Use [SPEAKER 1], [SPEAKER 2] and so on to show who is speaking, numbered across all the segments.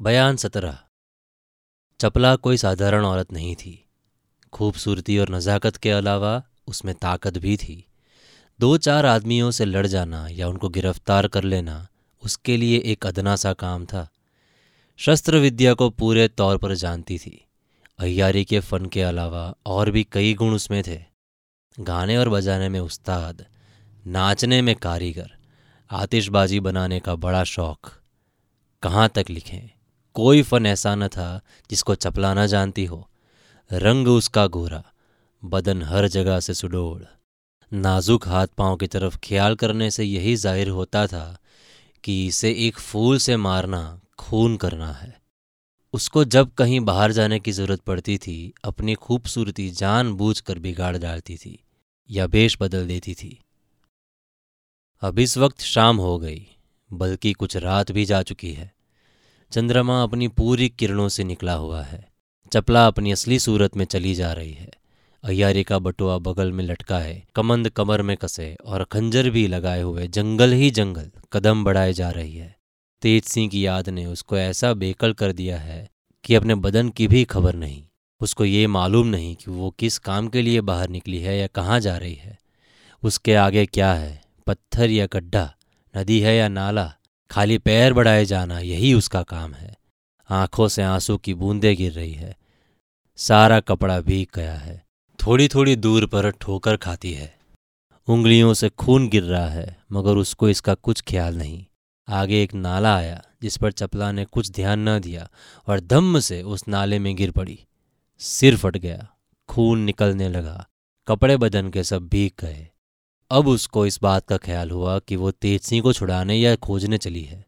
[SPEAKER 1] बयान सत्रह। चपला कोई साधारण औरत नहीं थी। खूबसूरती और नज़ाकत के अलावा उसमें ताकत भी थी। दो चार आदमियों से लड़ जाना या उनको गिरफ़्तार कर लेना, उसके लिए एक अदना सा काम था। शस्त्र विद्या को पूरे तौर पर जानती थी। अय्यारी के फन के अलावा और भी कई गुण उसमें थे। गाने और बजाने में उस्ताद, नाचने में कारीगर, आतिशबाजी बनाने का बड़ा शौक। कहाँ तक लिखें? कोई फन ऐसा न था जिसको चपला न जानती हो। रंग उसका गोरा, बदन हर जगह से सुडोल नाजुक हाथ पाँव की तरफ़ ख्याल करने से यही ज़ाहिर होता था कि इसे एक फूल से मारना, खून करना है। उसको जब कहीं बाहर जाने की ज़रूरत पड़ती थी, अपनी खूबसूरती जानबूझ कर बिगाड़ डालती थी या बेश बदल देती थी। अब इस वक्त शाम हो गई, बल्कि कुछ रात भी जा चुकी है। चंद्रमा अपनी पूरी किरणों से निकला हुआ है। चपला अपनी असली सूरत में चली जा रही है। अयारी का बटुआ बगल में लटका है, कमंद कमर में कसे, और खंजर भी लगाए हुए जंगल ही जंगल, कदम बढ़ाए जा रही है। तेज सिंह की याद ने उसको ऐसा बेकल कर दिया है कि अपने बदन की भी खबर नहीं। उसको ये मालूम नहीं कि वो किस काम के लिए बाहर निकली है या कहाँ जा रही है। उसके आगे क्या है? पत्थर या गड्ढा? नदी है या नाला? खाली पैर बढ़ाए जाना यही उसका काम है। आँखों से आँसू की बूंदें गिर रही है। सारा कपड़ा भीग गया है। थोड़ी थोड़ी दूर पर ठोकर खाती है। उंगलियों से खून गिर रहा है, मगर उसको इसका कुछ ख्याल नहीं। आगे एक नाला आया, जिस पर चपला ने कुछ ध्यान न दिया, और धम्म से उस नाले में गिर पड़ी। सिर फट गया, खून निकलने लगा। कपड़े बदन के सब भीग गए। अब उसको इस बात का ख्याल हुआ कि वो तेज सिंह को छुड़ाने या खोजने चली है।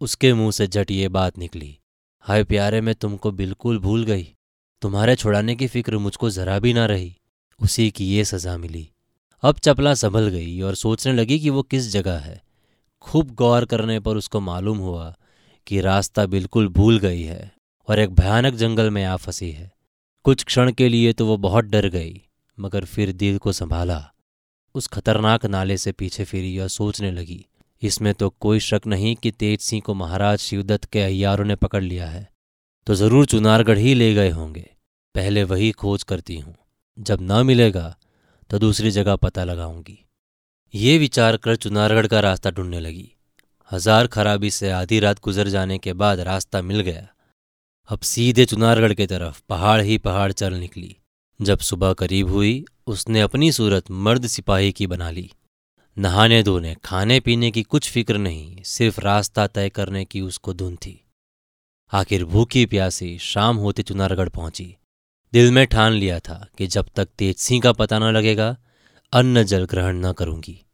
[SPEAKER 1] उसके मुँह से जट ये बात निकली, हाय प्यारे, मैं तुमको बिल्कुल भूल गई। तुम्हारे छुड़ाने की फ़िक्र मुझको जरा भी ना रही। उसी की ये सजा मिली। अब चपला संभल गई और सोचने लगी कि वो किस जगह है। खूब गौर करने पर उसको मालूम हुआ कि रास्ता बिल्कुल भूल गई है और एक भयानक जंगल में आ फंसी है। कुछ क्षण के लिए तो वो बहुत डर गई, मगर फिर दिल को संभाला। उस खतरनाक नाले से पीछे फिरी और सोचने लगी, इसमें तो कोई शक नहीं कि तेज सिंह को महाराज शिवदत्त के अयारों ने पकड़ लिया है। तो ज़रूर चुनारगढ़ ही ले गए होंगे। पहले वही खोज करती हूँ। जब न मिलेगा तो दूसरी जगह पता लगाऊँगी। ये विचार कर चुनारगढ़ का रास्ता ढूँढने लगी। हज़ार खराबी से आधी रात गुजर जाने के बाद रास्ता मिल गया। अब सीधे चुनारगढ़ की तरफ़ पहाड़ ही पहाड़ चल निकली। जब सुबह करीब हुई, उसने अपनी सूरत मर्द सिपाही की बना ली। नहाने धोने, खाने पीने की कुछ फ़िक्र नहीं, सिर्फ़ रास्ता तय करने की उसको धुन थी। आखिर भूखी प्यासी शाम होते चुनारगढ़ पहुँची। दिल में ठान लिया था कि जब तक तेज सिंह का पता न लगेगा, अन्न जल ग्रहण न करूँगी।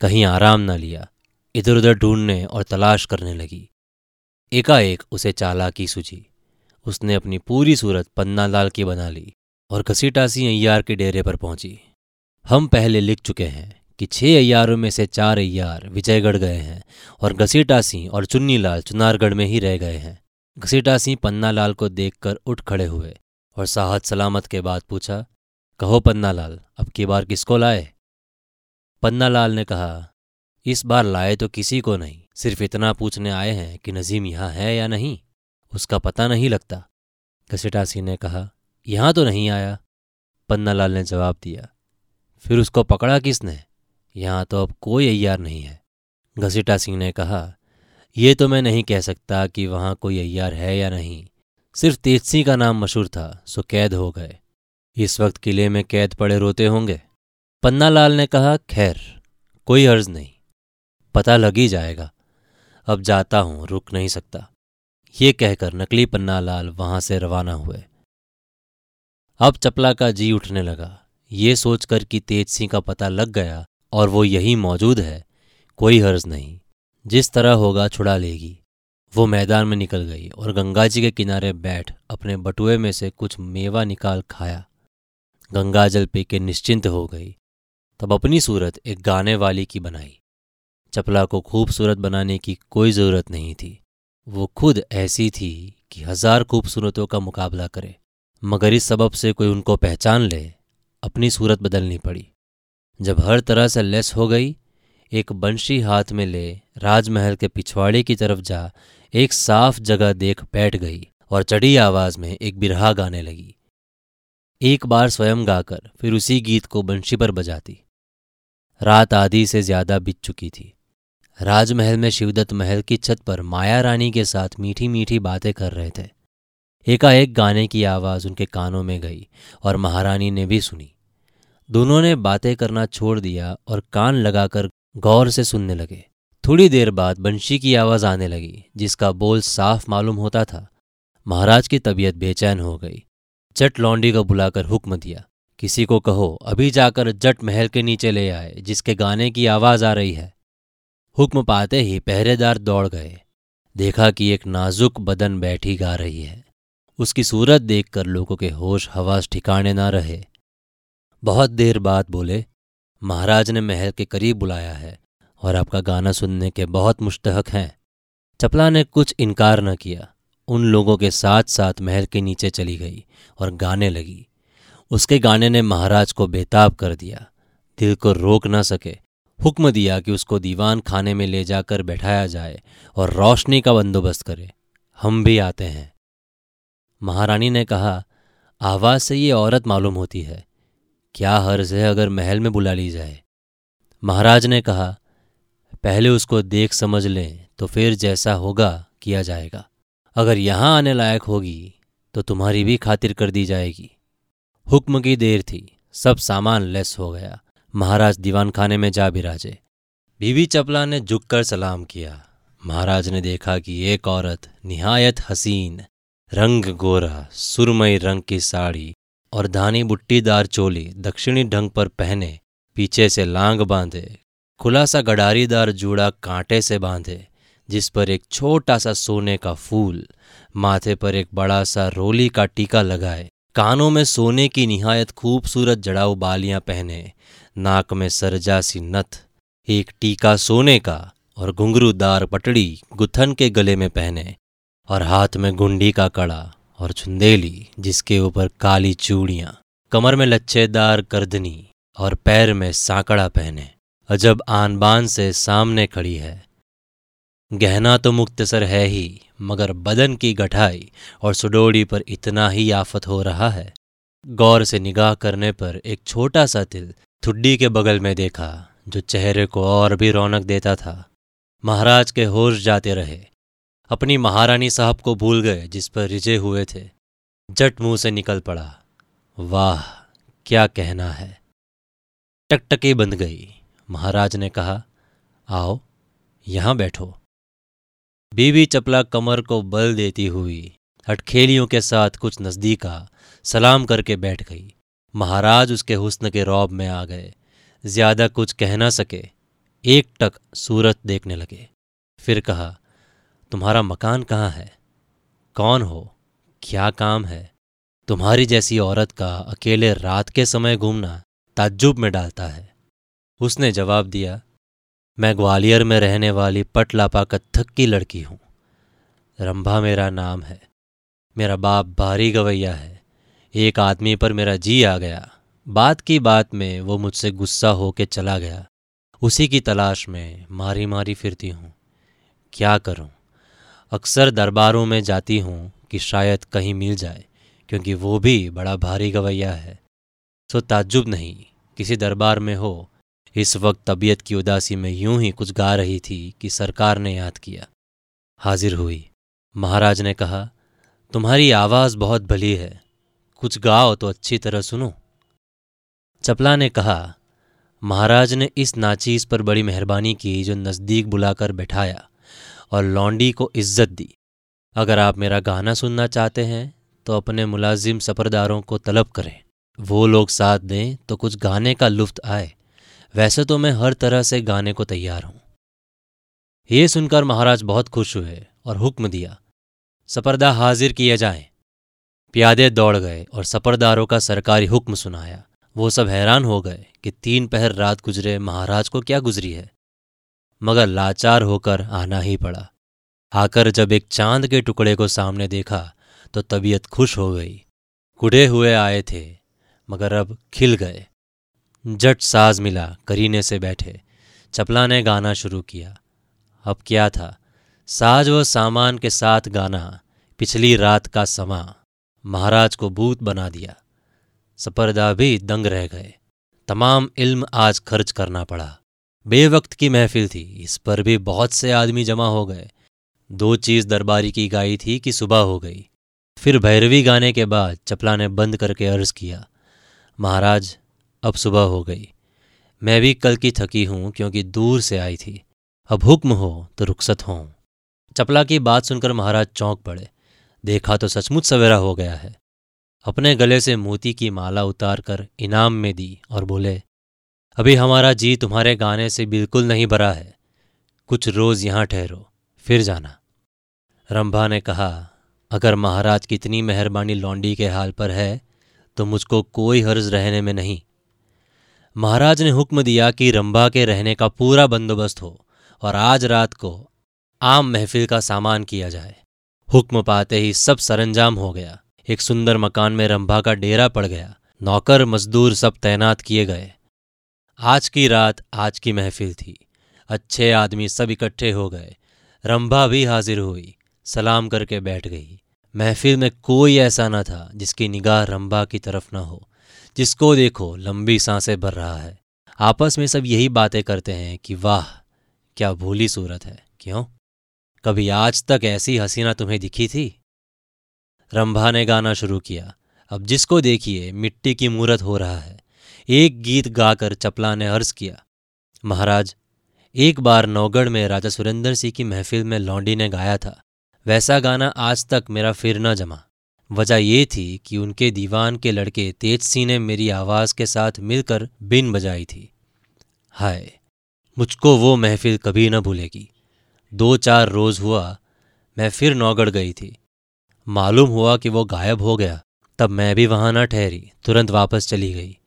[SPEAKER 1] कहीं आराम न लिया इधर उधर ढूँढने और तलाश करने लगी। एकाएक उसे चालाकी सूझी। उसने अपनी पूरी सूरत पन्ना लाल की बना ली। और घसीटासी अय्यार के डेरे पर पहुँची। हम पहले लिख चुके हैं कि छह अय्यारों में से चार अय्यार विजयगढ़ गए हैं और घसीटासी और चुन्नीलाल चुनारगढ़ में ही रह गए हैं। घसीटा घसीटासी पन्नालाल को देखकर उठ खड़े हुए और साहत सलामत के बाद पूछा, कहो पन्नालाल, अब की बार किसको लाए? पन्नालाल ने कहा, इस बार लाए तो किसी को नहीं, सिर्फ़ इतना पूछने आए हैं कि नजीम यहाँ है या नहीं, उसका पता नहीं लगता। घसीटासी ने कहा यहाँ तो नहीं आया। पन्नालाल ने जवाब दिया, फिर उसको पकड़ा किसने? यहाँ तो अब कोई अय्यार नहीं है। घसीटा सिंह ने कहा यह तो मैं नहीं कह सकता कि वहाँ कोई अय्यार है या नहीं। सिर्फ़ तेज सिंह का नाम मशहूर था, सो कैद हो गए। इस वक्त किले में कैद पड़े रोते होंगे। पन्नालाल ने कहा, खैर, कोई अर्ज़ नहीं। पता लग ही जाएगा। अब जाता हूँ, रुक नहीं सकता। ये कहकर नकली पन्नालाल वहाँ से रवाना हुए। अब चपला का जी उठने लगा। ये सोचकर कि तेज सिंह का पता लग गया और वो यही मौजूद है, कोई हर्ज नहीं। जिस तरह होगा छुड़ा लेगी। वो मैदान में निकल गई और गंगा जी के किनारे बैठ अपने बटुए में से कुछ मेवा निकाल खाया। गंगा जल पी के निश्चिंत हो गई। तब अपनी सूरत एक गाने वाली की बनाई। चपला को खूबसूरत बनाने की कोई ज़रूरत नहीं थी। वो खुद ऐसी थी कि हज़ार खूबसूरतों का मुकाबला करे। मगर इस सबब से कोई उनको पहचान ले, अपनी सूरत बदलनी पड़ी। जब हर तरह से लेस हो गई, एक बंशी हाथ में ले राजमहल के पिछवाड़े की तरफ़ जा, एक साफ़ जगह देख बैठ गई और चढ़ी आवाज़ में एक बिरहा गाने लगी। एक बार स्वयं गाकर फिर उसी गीत को बंशी पर बजाती। रात आधी से ज़्यादा बीत चुकी थी। राजमहल में शिवदत्त महल की छत पर माया रानी के साथ मीठी मीठी बातें कर रहे थे। एकाएक गाने की आवाज़ उनके कानों में गई और महारानी ने भी सुनी। दोनों ने बातें करना छोड़ दिया और कान लगाकर गौर से सुनने लगे। थोड़ी देर बाद बंशी की आवाज़ आने लगी, जिसका बोल साफ़ मालूम होता था। महाराज की तबीयत बेचैन हो गई। जट लौंडी को बुलाकर हुक्म दिया, किसी को कहो, अभी जाकर जट महल के नीचे ले आए, जिसके गाने की आवाज़ आ रही है। हुक्म पाते ही पहरेदार दौड़ गए। देखा कि एक नाजुक बदन बैठी गा रही है। उसकी सूरत देखकर लोगों के होश हवास ठिकाने ना रहे। बहुत देर बाद बोले, महाराज ने महल के करीब बुलाया है और आपका गाना सुनने के बहुत मुश्तहक हैं। चपला ने कुछ इनकार न किया। उन लोगों के साथ साथ महल के नीचे चली गई और गाने लगी। उसके गाने ने महाराज को बेताब कर दिया। दिल को रोक न सके। हुक्म दिया कि उसको दीवान खाने में ले जाकर बैठाया जाए और रोशनी का बंदोबस्त करे। हम भी आते हैं। महारानी ने कहा, आवाज़ से ये औरत मालूम होती है, क्या हर्ज है अगर महल में बुला ली जाए? महाराज ने कहा, पहले उसको देख समझ लें तो फिर जैसा होगा किया जाएगा। अगर यहाँ आने लायक होगी तो तुम्हारी भी खातिर कर दी जाएगी। हुक्म की देर थी, सब सामान लेस हो गया। महाराज दीवान खाने में जा बिराजे। बीवी चपला ने झुककर सलाम किया। महाराज ने देखा कि एक औरत निहायत हसीन रंग गोरा, सुरमई रंग की साड़ी और धानी बुट्टीदार चोली दक्षिणी ढंग पर पहने, पीछे से लांग बांधे खुला सा गडारीदार जूड़ा कांटे से बांधे, जिस पर एक छोटा सा सोने का फूल, माथे पर एक बड़ा सा रोली का टीका लगाए, कानों में सोने की निहायत खूबसूरत जड़ाऊ बालियाँ पहने, नाक में सरजा सी नथ, एक टीका सोने का और घुंघरूदार पटड़ी गुथन के गले में पहने। और हाथ में गुंडी का कड़ा और चुंदेली, जिसके ऊपर काली चूड़ियाँ, कमर में लच्छेदार गर्दनी और पैर में सांकड़ा पहने, अजब आन बान से सामने खड़ी है। गहना तो मुक्तसर है ही, मगर बदन की गठाई और सुडोड़ी पर इतना ही आफत हो रहा है। गौर से निगाह करने पर एक छोटा सा तिल थुड्डी के बगल में देखा, जो चेहरे को और भी रौनक देता था। महाराज के होश जाते रहे। अपनी महारानी साहब को भूल गए, जिस पर रिझे हुए थे। जट मुँह से निकल पड़ा। वाह, क्या कहना है। टकटकी बंद गई। महाराज ने कहा, आओ, यहाँ बैठो। बीबी चपला कमर को बल देती हुई हटखेलियों के साथ कुछ नजदीका सलाम करके बैठ गई। महाराज उसके हुस्न के रौब में आ गए। ज़्यादा कुछ कह ना सके, एक टक सूरत देखने लगे। फिर कहा तुम्हारा मकान कहाँ है? कौन हो? क्या काम है? तुम्हारी जैसी औरत का अकेले रात के समय घूमना ताज्जुब में डालता है। उसने जवाब दिया, मैं ग्वालियर में रहने वाली पटलापा कत्थक की लड़की हूँ। रंभा मेरा नाम है। मेरा बाप भारी गवैया है। एक आदमी पर मेरा जी आ गया। बात की बात में वो मुझसे गुस्सा होके चला गया। उसी की तलाश में मारी मारी फिरती हूँ। क्या करूँ? अक्सर दरबारों में जाती हूँ कि शायद कहीं मिल जाए, क्योंकि वो भी बड़ा भारी गवैया है। सो ताज्जुब नहीं, किसी दरबार में हो। इस वक्त तबीयत की उदासी में यूँ ही कुछ गा रही थी कि सरकार ने याद किया। हाजिर हुई। महाराज ने कहा, तुम्हारी आवाज़ बहुत भली है। कुछ गाओ तो अच्छी तरह सुनो। चपला ने कहा, महाराज ने इस नाचीज पर बड़ी मेहरबानी की जो नज़दीक बुलाकर बैठाया। और लौंडी को इज़्ज़त दी। अगर आप मेरा गाना सुनना चाहते हैं तो अपने मुलाजिम सफरदारों को तलब करें। वो लोग साथ दें तो कुछ गाने का लुफ्त आए। वैसे तो मैं हर तरह से गाने को तैयार हूँ। ये सुनकर महाराज बहुत खुश हुए और हुक्म दिया सपरदा हाजिर किए जाएँ। प्यादे दौड़ गए और सपरदारों का सरकारी हुक्म सुनाया। वो सब हैरान हो गए कि तीन पहर रात गुजरे, महाराज को क्या गुजरी है? मगर लाचार होकर आना ही पड़ा। आकर जब एक चाँद के टुकड़े को सामने देखा तो तबीयत खुश हो गई। कुड़े हुए आए थे, मगर अब खिल गए। जट साज मिला, करीने से बैठे। चपला ने गाना शुरू किया। अब क्या था? साज व सामान के साथ गाना, पिछली रात का समा। महाराज को भूत बना दिया। सपरदा भी दंग रह गए। तमाम इल्म आज खर्च करना पड़ा। बेवक्त की महफिल थी। इस पर भी बहुत से आदमी जमा हो गए। दो चीज़ दरबारी की गाई थी कि सुबह हो गई। फिर भैरवी गाने के बाद चपला ने बंद करके अर्ज़ किया, महाराज, अब सुबह हो गई। मैं भी कल की थकी हूँ क्योंकि दूर से आई थी। अब हुक्म हो तो रुखसत हों। चपला की बात सुनकर महाराज चौंक पड़े। देखा तो सचमुच सवेरा हो गया है। अपने गले से मोती की माला उतार कर इनाम में दी और बोले अभी हमारा जी तुम्हारे गाने से बिल्कुल नहीं भरा है। कुछ रोज यहाँ ठहरो, फिर जाना। रंभा ने कहा, अगर महाराज की इतनी मेहरबानी लौंडी के हाल पर है तो मुझको कोई हर्ज रहने में नहीं। महाराज ने हुक्म दिया कि रंभा के रहने का पूरा बंदोबस्त हो और आज रात को आम महफिल का सामान किया जाए। हुक्म पाते ही सब सरंजाम हो गया। एक सुंदर मकान में रंभा का डेरा पड़ गया। नौकर, मजदूर सब तैनात किए गए। आज की रात आज की महफिल थी। अच्छे आदमी सब इकट्ठे हो गए। रंभा भी हाजिर हुई। सलाम करके बैठ गई। महफिल में कोई ऐसा न था जिसकी निगाह रंभा की तरफ़ न हो। जिसको देखो लंबी साँसें भर रहा है। आपस में सब यही बातें करते हैं कि, वाह, क्या भूली सूरत है। क्यों? कभी आज तक ऐसी हसीना तुम्हें दिखी थी? रंभा ने गाना शुरू किया। अब जिसको देखिए मिट्टी की मूरत हो रहा है। एक गीत गाकर चपला ने अर्ज़ किया। महाराज, एक बार नौगढ़ में राजा सुरेंद्र सिंह की महफिल में लौंडी ने गाया था। वैसा गाना आज तक मेरा फिर न जमा। वजह ये थी कि उनके दीवान के लड़के तेज सिंह ने मेरी आवाज़ के साथ मिलकर बिन बजाई थी। हाय, मुझको वो महफिल कभी न भूलेगी। दो चार रोज हुआ, मैं फिर नौगढ़ गई थी। मालूम हुआ कि वो गायब हो गया। तब मैं भी वहाँ न ठहरी, तुरंत वापस चली गई।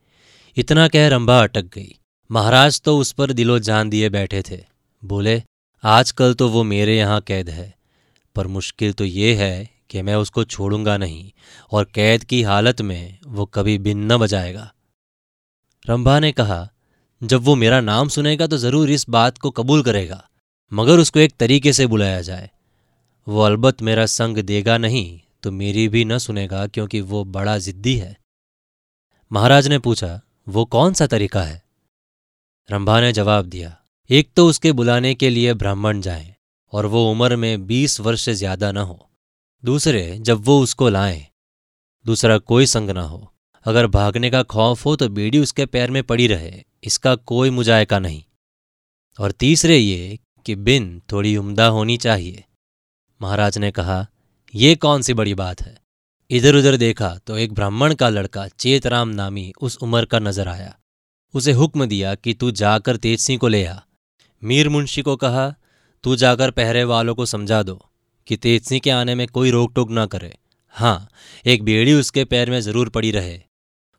[SPEAKER 1] इतना कह रंभा अटक गई। महाराज तो उस पर दिलो जान दिए बैठे थे। बोले, आजकल तो वो मेरे यहाँ कैद है। पर मुश्किल तो ये है कि मैं उसको छोड़ूँगा नहीं और कैद की हालत में वो कभी बिन न बजाएगा। रंभा ने कहा, जब वो मेरा नाम सुनेगा तो ज़रूर इस बात को कबूल करेगा, मगर उसको एक तरीके से बुलाया जाए। वो अलबत् मेरा संग देगा नहीं तो मेरी भी न सुनेगा क्योंकि वो बड़ा जिद्दी है। महाराज ने पूछा वो कौन सा तरीका है? रंभा ने जवाब दिया, एक तो उसके बुलाने के लिए ब्राह्मण जाएँ और वो उम्र में बीस वर्ष से ज़्यादा न हो। दूसरे, जब वो उसको लाएँ, दूसरा कोई संग ना हो। अगर भागने का खौफ हो तो बेड़ी उसके पैर में पड़ी रहे, इसका कोई मुजायका नहीं। और तीसरे ये कि बिन थोड़ी उम्दा होनी चाहिए। महाराज ने कहा यह कौन सी बड़ी बात है? इधर उधर देखा तो एक ब्राह्मण का लड़का चेतराम नामी उस उम्र का नज़र आया। उसे हुक्म दिया कि तू जाकर तेज सिंह को ले आ। मीर मुंशी को कहा, तू जाकर पहरे वालों को समझा दो कि तेज सिंह के आने में कोई रोक टोक ना करे। हाँ एक बेड़ी उसके पैर में ज़रूर पड़ी रहे।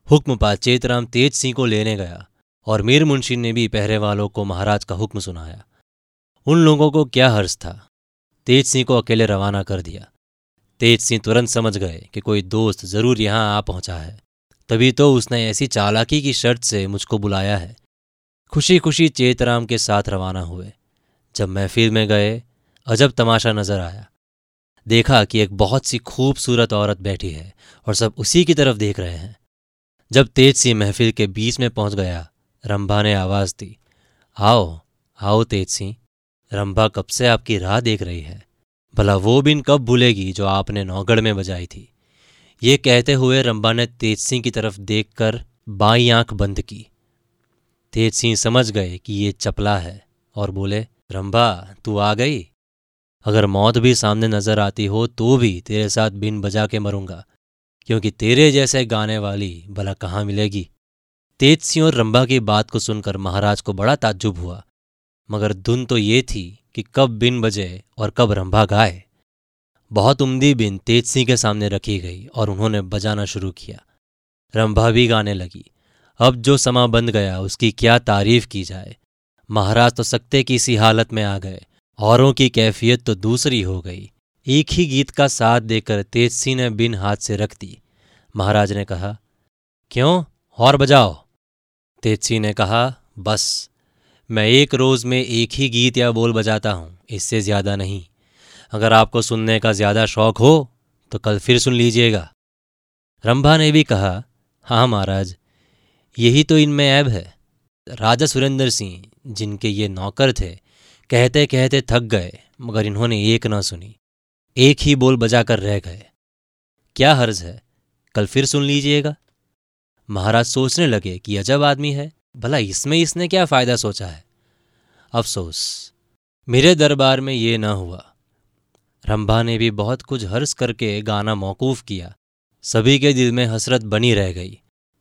[SPEAKER 1] हुक्म पा चेतराम तेज सिंह को लेने गया और मीर मुंशी ने भी पहरे वालों को महाराज का हुक्म सुनाया। उन लोगों को क्या हर्ष था? तेज सिंह को अकेले रवाना कर दिया। तेज सिंह तुरंत समझ गए कि कोई दोस्त ज़रूर यहाँ आ पहुँचा है। तभी तो उसने ऐसी चालाकी की शर्त से मुझको बुलाया है। खुशी खुशी चेतराम के साथ रवाना हुए। जब महफिल में गए, अजब तमाशा नज़र आया। देखा कि एक बहुत सी खूबसूरत औरत बैठी है और सब उसी की तरफ़ देख रहे हैं। जब तेज सिंह महफिल के बीच में पहुँच गया, रंभा ने आवाज़ दी, आओ आओ तेज सिंह। रंभा कब से आपकी राह देख रही है? भला वो बिन कब भूलेगी जो आपने नौगढ़ में बजाई थी। ये कहते हुए रंबा ने तेज सिंह की तरफ़ देखकर बाई आँख बंद की। तेज सिंह समझ गए कि ये चपला है और बोले, रंबा, तू आ गई? अगर मौत भी सामने नज़र आती हो तो भी तेरे साथ बिन बजा के मरूँगा, क्योंकि तेरे जैसे गाने वाली भला कहाँ मिलेगी? तेज सिंह और रंबा की बात को सुनकर महाराज को बड़ा ताज्जुब हुआ। मगर धुन तो ये थी कि कब बिन बजे और कब रंभा गाए। बहुत उम्दी बिन तेज सिंह के सामने रखी गई और उन्होंने बजाना शुरू किया। रंभा भी गाने लगी। अब जो समा बंद गया, उसकी क्या तारीफ़ की जाए? महाराज तो सकते की इसी हालत में आ गए। औरों की कैफियत तो दूसरी हो गई। एक ही गीत का साथ देकर तेज सिंह ने बिन हाथ से रख दी। महाराज ने कहा, क्यों? और बजाओ। तेज सिंह ने कहा, बस। मैं एक रोज में एक ही गीत या बोल बजाता हूँ, इससे ज़्यादा नहीं। अगर आपको सुनने का ज़्यादा शौक हो तो कल फिर सुन लीजिएगा। रंभा ने भी कहा हाँ महाराज, यही तो इनमें ऐब है। राजा सुरेंद्र सिंह, जिनके ये नौकर थे कहते कहते थक गए, मगर इन्होंने एक ना सुनी। एक ही बोल बजाकर रह गए। क्या हर्ज है? कल फिर सुन लीजिएगा। महाराज सोचने लगे कि अजब आदमी है। भला इसमें इसने क्या फ़ायदा सोचा है? अफसोस, मेरे दरबार में ये न हुआ। रंभा ने भी बहुत कुछ हर्ष करके गाना मौकूफ किया। सभी के दिल में हसरत बनी रह गई।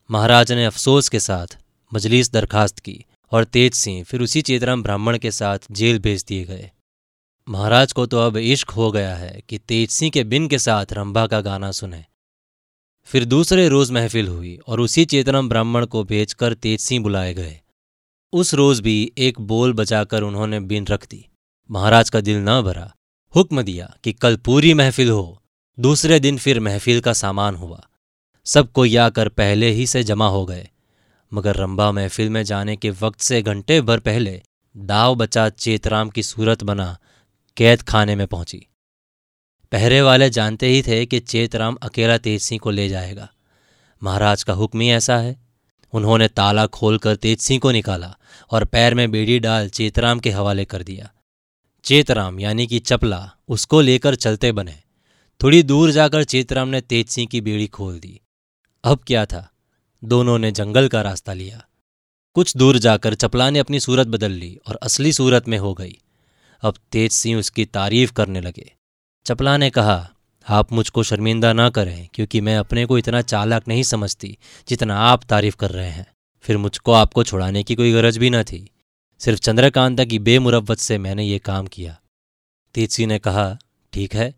[SPEAKER 1] महाराज ने अफसोस के साथ मजलिस दरखास्त की और तेज सिंह फिर उसी चेतराम ब्राह्मण के साथ जेल भेज दिए गए। महाराज को तो अब इश्क हो गया है कि तेज सिंह के बिन के साथ रंभा का गाना सुने। फिर दूसरे रोज महफिल हुई और उसी चेतनम ब्राह्मण को भेजकर तेज सिंह बुलाए गए। उस रोज भी एक बोल बजाकर उन्होंने बिन रख दी। महाराज का दिल न भरा। हुक्म दिया कि कल पूरी महफिल हो। दूसरे दिन फिर महफिल का सामान हुआ। सब कोई आकर पहले ही से जमा हो गए। मगर रंबा महफिल में जाने के वक्त से घंटे भर पहले दाव बचा चेतराम की सूरत बना कैद खाने में पहुँची। पहरे वाले जानते ही थे कि चेतराम अकेला तेज सिंह को ले जाएगा। महाराज का हुक्म ही ऐसा है। उन्होंने ताला खोलकर तेज सिंह को निकाला और पैर में बेड़ी डाल चेतराम के हवाले कर दिया। चेतराम यानी कि चपला, उसको लेकर चलते बने। थोड़ी दूर जाकर चेतराम ने तेज सिंह की बेड़ी खोल दी। अब क्या था? दोनों ने जंगल का रास्ता लिया। कुछ दूर जाकर चपला ने अपनी सूरत बदल ली और असली सूरत में हो गई। अब तेज सिंह उसकी तारीफ़ करने लगे। चपला ने कहा, आप मुझको शर्मिंदा ना करें, क्योंकि मैं अपने को इतना चालाक नहीं समझती जितना आप तारीफ़ कर रहे हैं। फिर मुझको आपको छुड़ाने की कोई गरज भी न थी। सिर्फ़ चंद्रकांता की बेमुरवत से मैंने ये काम किया। तेजसी ने कहा, ठीक है,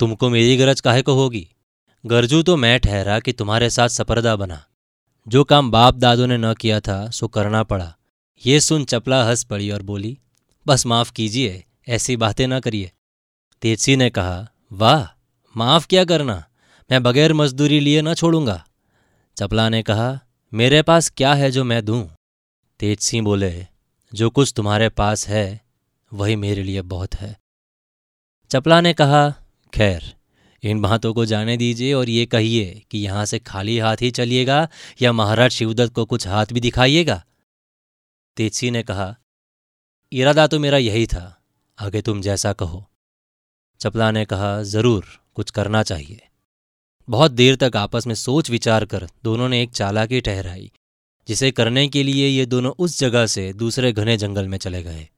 [SPEAKER 1] तुमको मेरी गरज काहे को होगी? गरजू तो मैं ठहरा कि तुम्हारे साथ सपर्दा बना। जो काम बाप दादों ने न किया था, सो करना पड़ा। ये सुन चपला हंस पड़ी और बोली, बस माफ़ कीजिए, ऐसी बातें ना करिए। तेजसी ने कहा, वाह, माफ़ क्या करना, मैं बगैर मजदूरी लिए न छोड़ूँगा। चपला ने कहा, मेरे पास क्या है जो मैं दूँ? तेजसी बोले, जो कुछ तुम्हारे पास है, वही मेरे लिए बहुत है। चपला ने कहा, खैर, इन बातों को जाने दीजिए और ये कहिए कि यहाँ से खाली हाथ ही चलिएगा या महाराज शिवदत्त को कुछ हाथ भी दिखाइएगा? तेजसी ने कहा, इरादा तो मेरा यही था, आगे तुम जैसा कहो। चपला ने कहा, ज़रूर, कुछ करना चाहिए। बहुत देर तक आपस में सोच विचार कर दोनों ने एक चालाकी ठहराई, जिसे करने के लिए ये दोनों उस जगह से दूसरे घने जंगल में चले गए।